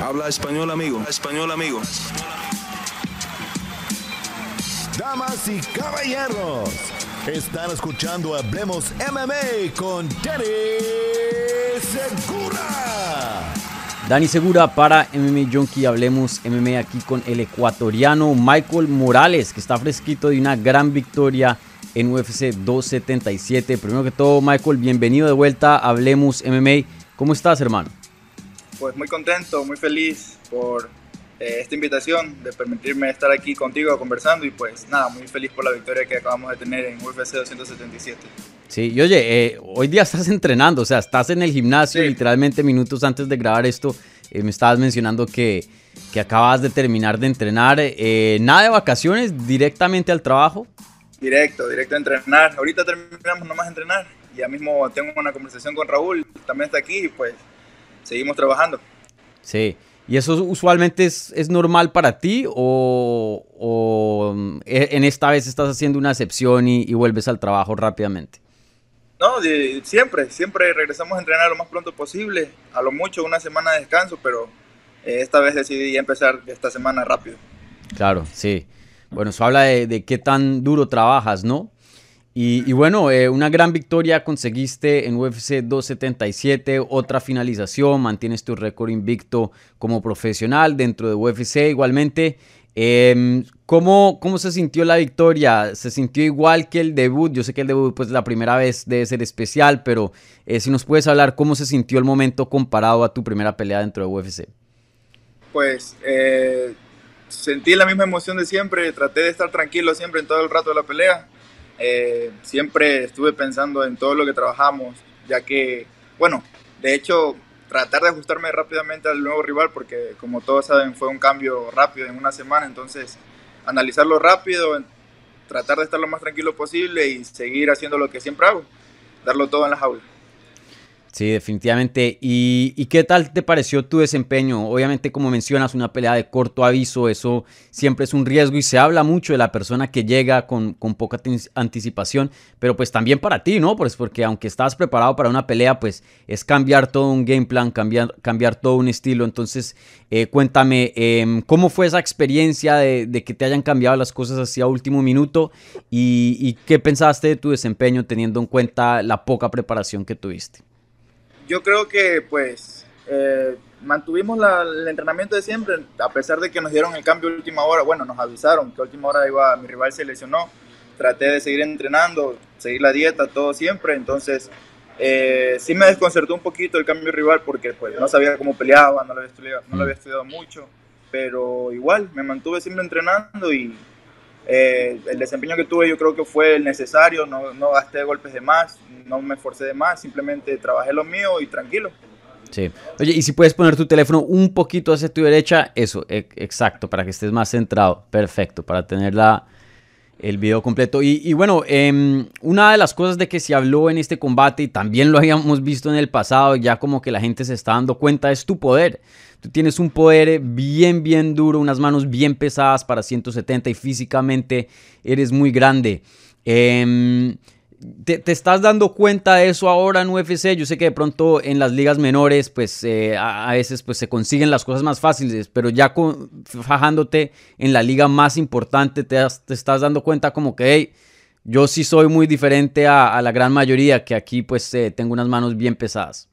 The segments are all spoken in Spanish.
Habla español, amigo. Español, amigo. Damas y caballeros, están escuchando Hablemos MMA con Danny Segura. Dani Segura para MMA Junkie. Hablemos MMA aquí con el ecuatoriano Michael Morales, que está fresquito de una gran victoria en UFC 277. Primero que todo, Michael, bienvenido de vuelta a Hablemos MMA. ¿Cómo estás, hermano? Pues muy contento, muy feliz por eh, esta invitación de permitirme estar aquí contigo conversando y pues nada, muy feliz por la victoria que acabamos de tener en UFC 277. Sí, y oye, eh, hoy día estás entrenando, o sea, estás en el gimnasio literalmente minutos antes de grabar esto. Eh, me estabas mencionando que, que, acabas de terminar de entrenar. ¿Nada de vacaciones? ¿Directamente al trabajo? Directo, directo a entrenar. Ahorita terminamos nomás de entrenar. Ya mismo tengo una conversación con Raúl, también está aquí y pues seguimos trabajando. Sí. ¿Y eso usualmente es, es normal para ti o, o, e, en esta vez estás haciendo una excepción y, vuelves al trabajo rápidamente? No, siempre, siempre regresamos a entrenar lo más pronto posible, a lo mucho una semana de descanso, pero eh, esta vez decidí empezar esta semana rápido. Claro, sí. Bueno, eso habla de, de qué tan duro trabajas, ¿no? Y, bueno, eh, una gran victoria conseguiste en UFC 277, otra finalización, mantienes tu récord invicto como profesional dentro de UFC igualmente. Em, ¿cómo, ¿Cómo se sintió la victoria? ¿Se sintió igual que el debut? Yo sé que el debut, pues la primera vez debe ser especial, pero eh, si nos puedes hablar, ¿cómo se sintió el momento comparado a tu primera pelea dentro de UFC? Pues eh, sentí la misma emoción de siempre, traté de estar tranquilo siempre en todo el rato de la pelea eh, siempre estuve pensando en todo lo que trabajamos, ya que, bueno, de hecho, tratar de ajustarme rápidamente al nuevo rival, porque como todos saben, fue un cambio rápido en una semana, entonces analizarlo rápido, tratar de estar lo más tranquilo posible y seguir haciendo lo que siempre hago, darlo todo en la jaula. Sí, definitivamente. ¿Y, qué tal te pareció tu desempeño? Obviamente, como mencionas, una pelea de corto aviso, eso siempre es un riesgo y se habla mucho de la persona que llega con, poca anticipación, pero pues también para ti, ¿no? Pues porque aunque estás preparado para una pelea, pues es cambiar todo un game plan, cambiar, cambiar todo un estilo. Entonces, eh, cuéntame, em, ¿cómo fue esa experiencia de, que te hayan cambiado las cosas hacia último minuto? Y, ¿Y qué pensaste de tu desempeño teniendo en cuenta la poca preparación que tuviste? Yo creo que pues eh, mantuvimos el entrenamiento de siempre, a pesar de que nos dieron el cambio de última hora, bueno, nos avisaron que a última hora iba, mi rival se lesionó, traté de seguir entrenando, seguir la dieta, todo siempre, entonces eh, sí me desconcertó un poquito el cambio de rival porque pues no sabía cómo peleaba, no lo había estudiado, no lo había estudiado mucho, pero igual me mantuve siempre entrenando y eh, el desempeño que tuve yo creo que fue el necesario, no, no gasté golpes de más, no me esforcé de más, simplemente trabajé lo mío y tranquilo. Sí. Oye, y si puedes poner tu teléfono un poquito hacia tu derecha, eso, e, exacto, para que estés más centrado. Perfecto, para tener la, el video completo. Y, bueno, em, una de las cosas de que se habló en este combate, y también lo habíamos visto en el pasado, ya como que la gente se está dando cuenta, es tu poder. Tú tienes un poder bien, bien duro, unas manos bien pesadas para 170 y físicamente eres muy grande. Eh, ¿Te, estás dando cuenta de eso ahora en UFC? Yo sé que de pronto en las ligas menores, pues eh, a, veces pues, se consiguen las cosas más fáciles, pero ya fajándote en la liga más importante, te, estás dando cuenta como que, hey, yo sí soy muy diferente a, la gran mayoría, que aquí pues eh, tengo unas manos bien pesadas.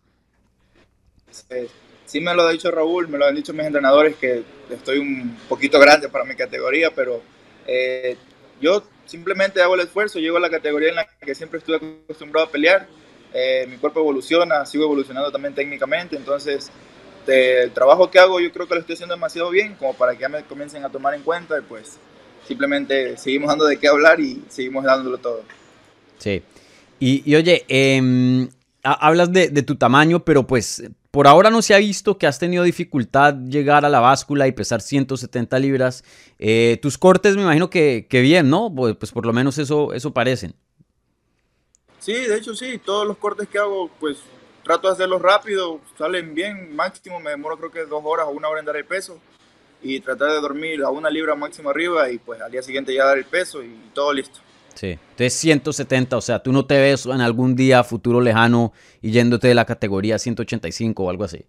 Sí, me lo ha dicho Raúl, me lo han dicho mis entrenadores, que estoy un poquito grande para mi categoría, pero eh, yo simplemente hago el esfuerzo, llego a la categoría en la que siempre estuve acostumbrado a pelear, eh, mi cuerpo evoluciona, sigo evolucionando también técnicamente, entonces el trabajo que hago yo creo que lo estoy haciendo demasiado bien como para que ya me comiencen a tomar en cuenta y pues simplemente seguimos dando de qué hablar y seguimos dándolo todo. Sí. Y, oye, em, hablas de, de, tu tamaño, pero pues por ahora no se ha visto que has tenido dificultad llegar a la báscula y pesar 170 libras. Eh, tus cortes me imagino que, bien, ¿no? Pues, pues, por lo menos eso, eso parecen. Sí, de hecho sí, todos los cortes que hago, pues trato de hacerlos rápido, salen bien, máximo me demoro creo que dos horas o una hora en dar el peso y tratar de dormir a una libra máximo arriba y pues al día siguiente ya dar el peso y todo listo. Sí, entonces 170, o sea, tú no te ves en algún día futuro lejano y yéndote de la categoría 185 o algo así.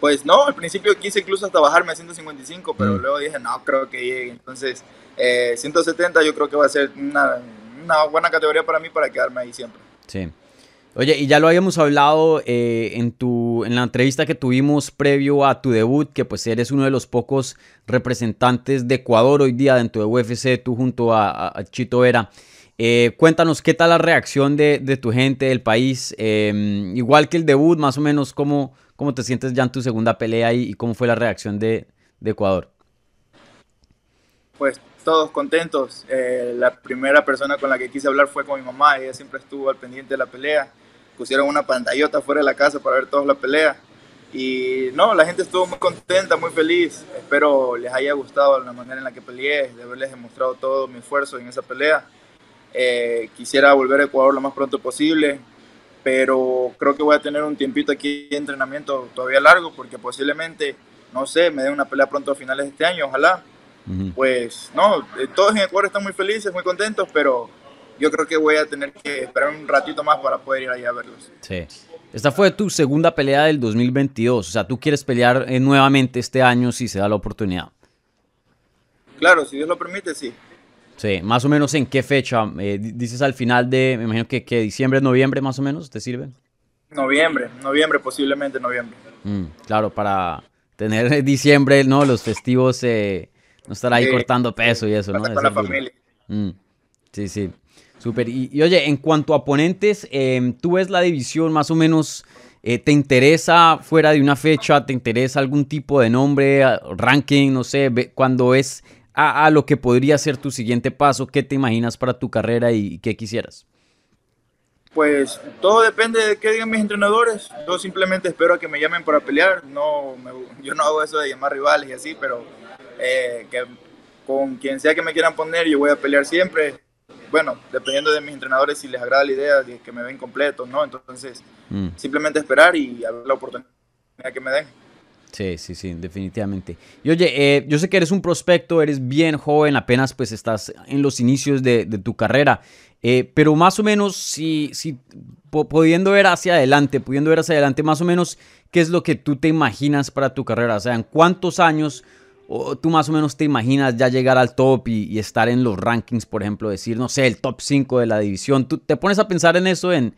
Pues no, al principio quise incluso hasta bajarme a 155, pero Mm. luego dije, no, creo que llegue. Entonces, eh, 170 yo creo que va a ser una, una buena categoría para mí para quedarme ahí siempre. Sí. Oye, y ya lo habíamos hablado eh, en, tu, en la entrevista que tuvimos previo a tu debut, que pues eres uno de los pocos representantes de Ecuador hoy día dentro de UFC, tú junto a, Chito Vera. Eh, cuéntanos qué tal la reacción de, de tu gente del país, Eh, igual que el debut, más o menos, ¿cómo, cómo te sientes ya en tu segunda pelea y, y cómo fue la reacción de, de Ecuador? Pues todos contentos. Eh, la primera persona con la que quise hablar fue con mi mamá, ella siempre estuvo al pendiente de la pelea. Pusieron una pantallota fuera de la casa para ver toda la pelea. Y no, la gente estuvo muy contenta, muy feliz. Espero les haya gustado la manera en la que peleé, de haberles demostrado todo mi esfuerzo en esa pelea. Eh, quisiera volver a Ecuador lo más pronto posible, pero creo que voy a tener un tiempito aquí de entrenamiento todavía largo, porque posiblemente, no sé, me den una pelea pronto a finales de este año, ojalá Ujú. pues no, eh, todos en Ecuador están muy felices, muy contentos, pero yo creo que voy a tener que esperar un ratito más para poder ir allá a verlos. Sí. Esta fue tu segunda pelea del 2022, o sea, tú quieres pelear eh, nuevamente este año si se da la oportunidad. Claro, si Dios lo permite, sí. Sí, más o menos en qué fecha, Eh, di- dices al final de, me imagino que, que diciembre, noviembre más o menos, ¿te sirve? Noviembre, noviembre, posiblemente noviembre. Mm, claro, para tener diciembre, ¿no? Los festivos, eh, no estar ahí Sí. cortando peso y eso, ¿no? Con la familia. Mm, sí, sí. Súper. Y, oye, en cuanto a oponentes, em, ¿tú ves la división más o menos? eh, ¿Te interesa fuera de una fecha? ¿Te interesa algún tipo de nombre, ranking? No sé, cuando es a, lo que podría ser tu siguiente paso, ¿qué te imaginas para tu carrera y, y qué quisieras? Pues todo depende de qué digan mis entrenadores. Yo simplemente espero a que me llamen para pelear. No, me- yo no hago eso de llamar rivales y así, pero eh, que con quien sea que me quieran poner, yo voy a pelear siempre. Bueno, dependiendo de mis entrenadores, si les agrada la idea de que me ven completo, ¿no? Entonces, Mm. simplemente esperar y a ver la oportunidad que me den. Sí, sí, sí, definitivamente. Y oye, eh, yo sé que eres un prospecto, eres bien joven, apenas pues estás en los inicios de, de tu carrera, eh, pero más o menos, si, si pudiendo ver hacia adelante, pudiendo ver hacia adelante, más o menos, ¿qué es lo que tú te imaginas para tu carrera? O sea, ¿en cuántos años o tú más o menos te imaginas ya llegar al top y, y estar en los rankings, por ejemplo, decir, no sé, el top 5 de la división? ¿Tú te pones a pensar en eso, en,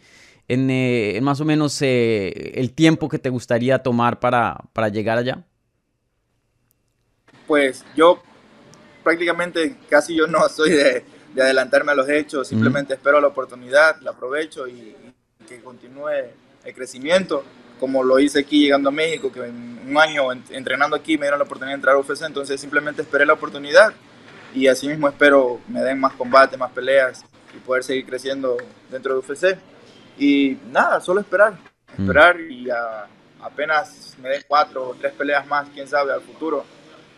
en, eh, en más o menos eh, el tiempo que te gustaría tomar para, para llegar allá? Pues yo prácticamente casi yo no soy de, de adelantarme a los hechos, simplemente espero la oportunidad, la aprovecho y, y que continúe el crecimiento, como lo hice aquí llegando a México, que en un año en- entrenando aquí me dieron la oportunidad de entrar a UFC, entonces simplemente esperé la oportunidad y así mismo espero me den más combates, más peleas y poder seguir creciendo dentro de UFC. Y nada, solo esperar, Mm. esperar y a- apenas me den cuatro o tres peleas más, quién sabe, al futuro.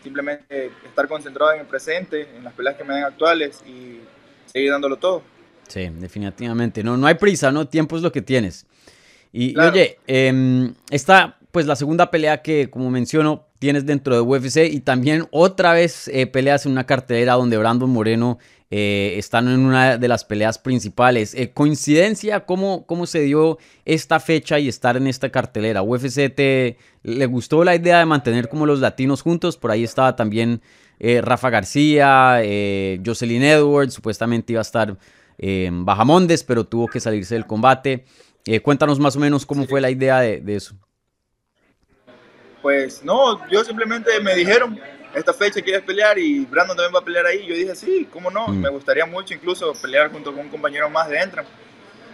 Simplemente estar concentrado en el presente, en las peleas que me den actuales y seguir dándolo todo. Sí, definitivamente. No, no hay prisa, ¿no? Tiempo es lo que tienes. Y, oye, esta, pues la segunda pelea que, como menciono, tienes dentro de UFC y también otra vez eh, peleas en una cartelera donde Brandon Moreno eh, están en una de las peleas principales. Eh, ¿Coincidencia? ¿Cómo, ¿Cómo se dio esta fecha y estar en esta cartelera? ¿UFC te le gustó la idea de mantener como los latinos juntos? Por ahí estaba también eh, Rafa García, eh, Jocelyn Edwards, supuestamente iba a estar eh, Bajamondes, pero tuvo que salirse del combate. Eh, cuéntanos más o menos cómo fue la idea de, de eso. Pues no, yo simplemente me dijeron, esta fecha quieres pelear y Brandon también va a pelear ahí. Yo dije, sí, cómo no, Mm. me gustaría mucho incluso pelear junto con un compañero más de Entram.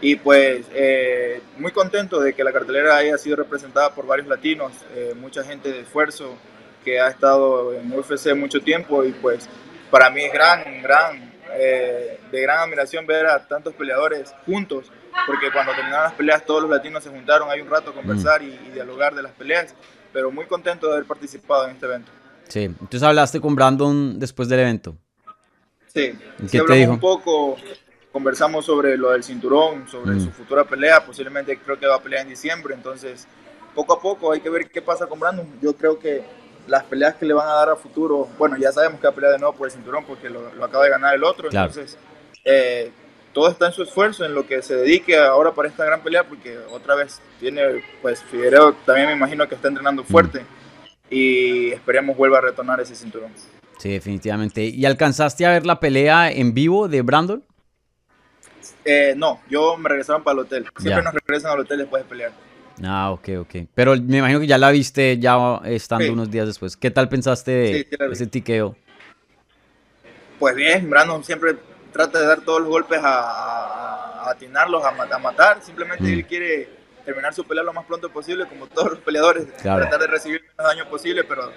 Y pues eh, muy contento de que la cartelera haya sido representada por varios latinos, eh, mucha gente de esfuerzo que ha estado en UFC mucho tiempo y pues para mí es gran, gran, eh, de gran admiración ver a tantos peleadores juntos, porque cuando terminaron las peleas todos los latinos se juntaron ahí un rato a conversar y, y dialogar de las peleas, pero muy contento de haber participado en este evento. Sí, entonces hablaste con Brandon después del evento. Sí, ¿Y sí qué te dijo? un poco, conversamos sobre lo del cinturón, sobre Mm. su futura pelea, posiblemente creo que va a pelear en diciembre, entonces poco a poco hay que ver qué pasa con Brandon. Yo creo que las peleas que le van a dar a futuro, bueno, ya sabemos que va a pelear de nuevo por el cinturón porque lo, lo acaba de ganar el otro, Claro. entonces eh, todo está en su esfuerzo, en lo que se dedique ahora para esta gran pelea, porque otra vez tiene, pues Figueroa también me imagino que está entrenando Mm. fuerte y esperemos vuelva a retornar ese cinturón. Sí, definitivamente. ¿Y alcanzaste a ver la pelea en vivo de Brandon? Eh, no, yo me regresaron para el hotel. Siempre nos regresan al hotel después de pelear. Ah, ok, ok. Pero me imagino que ya la viste ya estando Sí. unos días después. ¿Qué tal pensaste de Sí, ese tiqueo? Pues bien, Brandon siempre trata de dar todos los golpes a, a- atinarlos, a, ma- a matar. Simplemente Mm. él quiere terminar su pelea lo más pronto posible, como todos los peleadores. Claro. Tratar de recibir el menos daño posible, pero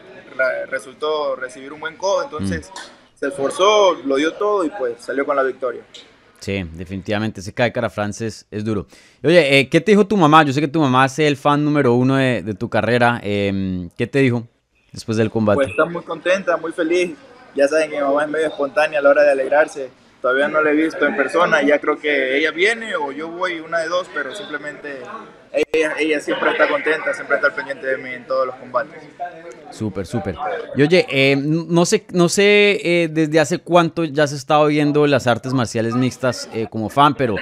resultó recibir un buen codo. Entonces Mm. se esforzó, lo dio todo y pues salió con la victoria. Sí, definitivamente. Ese cae cara francés es duro. Oye, eh, ¿qué te dijo tu mamá? Yo sé que tu mamá es el fan número uno de, tu carrera. Em, ¿Qué te dijo después del combate? Pues está muy contenta, muy feliz. Ya saben que mi mamá es medio espontánea a la hora de alegrarse. Todavía no la he visto en persona, ya creo que ella viene o yo voy, una de dos, pero simplemente ella, ella siempre está contenta, siempre está pendiente de mí en todos los combates. Súper, súper. Y oye, eh, no sé, no sé eh, desde hace cuánto ya se estado viendo las artes marciales mixtas eh, como fan, pero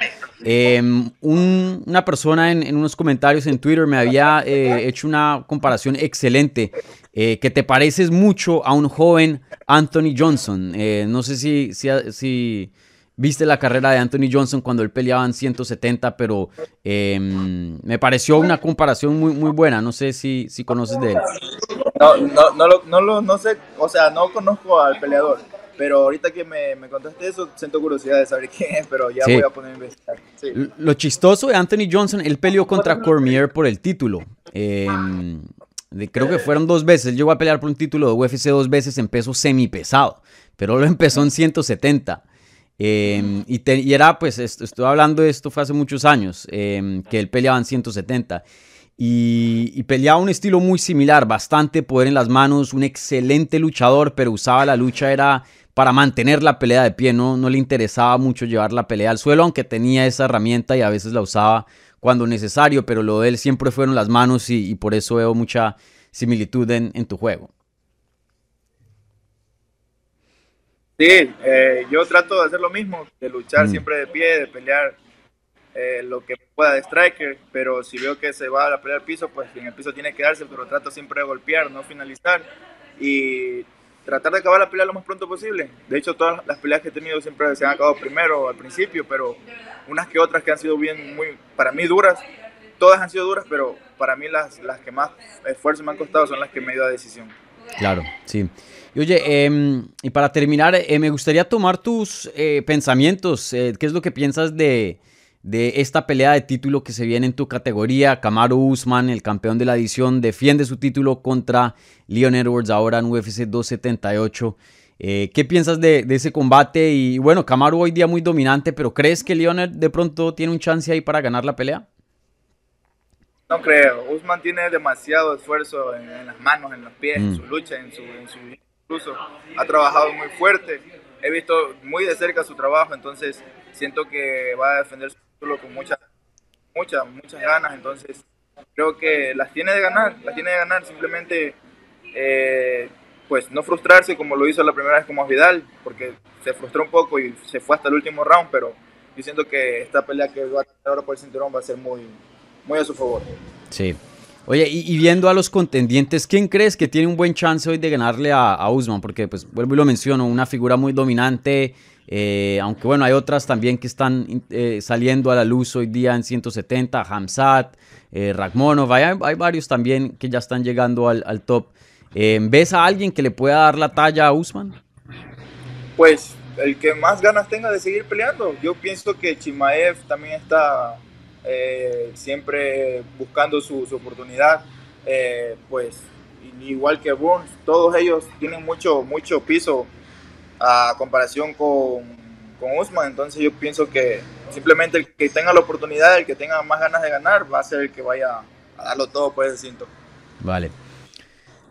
un- una persona en, unos comentarios en Twitter me había hecho una comparación excelente, que te pareces mucho a un joven Anthony Johnson. No sé si, si viste la carrera de Anthony Johnson cuando él peleaba en 170, pero eh, me pareció una comparación muy, muy buena. No sé si, si conoces de él. No, no, no, lo, no, lo, no sé, o sea, no conozco al peleador, pero ahorita que me, me contaste eso, siento curiosidad de saber quién es, pero ya Sí. voy a poner a investigar. Sí. Lo chistoso de Anthony Johnson, él peleó contra Cormier por el título. Eh, de- creo que fueron dos veces. Él llegó a pelear por un título de UFC dos veces en peso semipesado, pero lo empezó en 170. Eh, y, te- era, pues, esto- hablando de esto fue hace muchos años, eh, que él peleaba en 170. Y, y peleaba un estilo muy similar, bastante poder en las manos, un excelente luchador, pero usaba la lucha era para mantener la pelea de pie, no, le interesaba mucho llevar la pelea al suelo, aunque tenía esa herramienta y a veces la usaba cuando necesario, pero lo de él siempre fueron las manos y, por eso veo mucha similitud en tu juego. Sí, eh, yo trato de hacer lo mismo, de luchar Mm. siempre de pie, de pelear eh, lo que pueda de striker, pero si veo que se va a la pelea al piso, pues en el piso tiene que darse, pero trato siempre de golpear, no finalizar y tratar de acabar la pelea lo más pronto posible. De hecho, todas las peleas que he tenido siempre se han acabado primero al principio, pero unas que otras que han sido bien, muy, para mí duras, todas han sido duras, pero para mí las, las que más esfuerzo me han costado son las que me he ido a decisión. Claro, sí. Y oye, em, y para terminar, eh, me gustaría tomar tus eh, pensamientos. eh, ¿Qué es lo que piensas de, de esta pelea de título que se viene en tu categoría? Kamaru Usman, el campeón de la edición, defiende su título contra Leon Edwards ahora en UFC 278. Eh, ¿Qué piensas de, de ese combate? Y bueno, Kamaru hoy día muy dominante, pero ¿crees que Leonard de pronto tiene un chance ahí para ganar la pelea? No creo. Usman tiene demasiado esfuerzo en, en las manos, en los pies, en Mm. su lucha, en su, en su incluso ha trabajado muy fuerte. He visto muy de cerca su trabajo, entonces siento que va a defender su título con muchas, muchas, muchas ganas. Entonces creo que las tiene de ganar, las tiene de ganar. Simplemente, eh, pues no frustrarse como lo hizo la primera vez como Vidal, porque se frustró un poco y se fue hasta el último round, pero yo siento que esta pelea que va a tener ahora por el cinturón va a ser muy, muy a su favor. Sí. Oye, y, y viendo a los contendientes, ¿quién crees que tiene un buen chance hoy de ganarle a, a Usman? Porque, pues, vuelvo y lo menciono, una figura muy dominante, eh, aunque bueno, hay otras también que están eh, saliendo a la luz hoy día en 170, Hamzat, eh, Ragmonov, hay, hay varios también que ya están llegando al, al top. Eh, ¿Ves a alguien que le pueda dar la talla a Usman? Pues el que más ganas tenga de seguir peleando. Yo pienso que Chimaev también está eh, siempre buscando su, oportunidad. Eh, pues igual que Burns, todos ellos tienen mucho, mucho piso a comparación con, con Usman. Entonces yo pienso que simplemente el que tenga la oportunidad, el que tenga más ganas de ganar, va a ser el que vaya a darlo todo por ese cinto. Vale.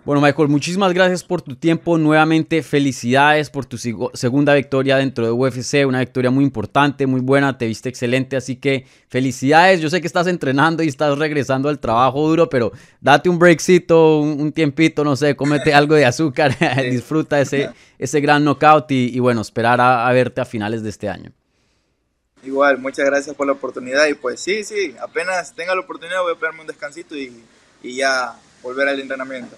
Bueno, Michael, muchísimas gracias por tu tiempo. Nuevamente, felicidades por tu segunda victoria dentro de UFC. Una victoria muy importante, muy buena. Te viste excelente. Así que felicidades. Yo sé que estás entrenando y estás regresando al trabajo duro, pero date un breakcito, un, un tiempito, no sé, cómete algo de azúcar. Disfruta ese, ese gran knockout y, y bueno, esperar a, a verte a finales de este año. Igual, muchas gracias por la oportunidad y pues sí, sí, apenas tenga la oportunidad voy a pegarme un descansito y, y ya volver al entrenamiento.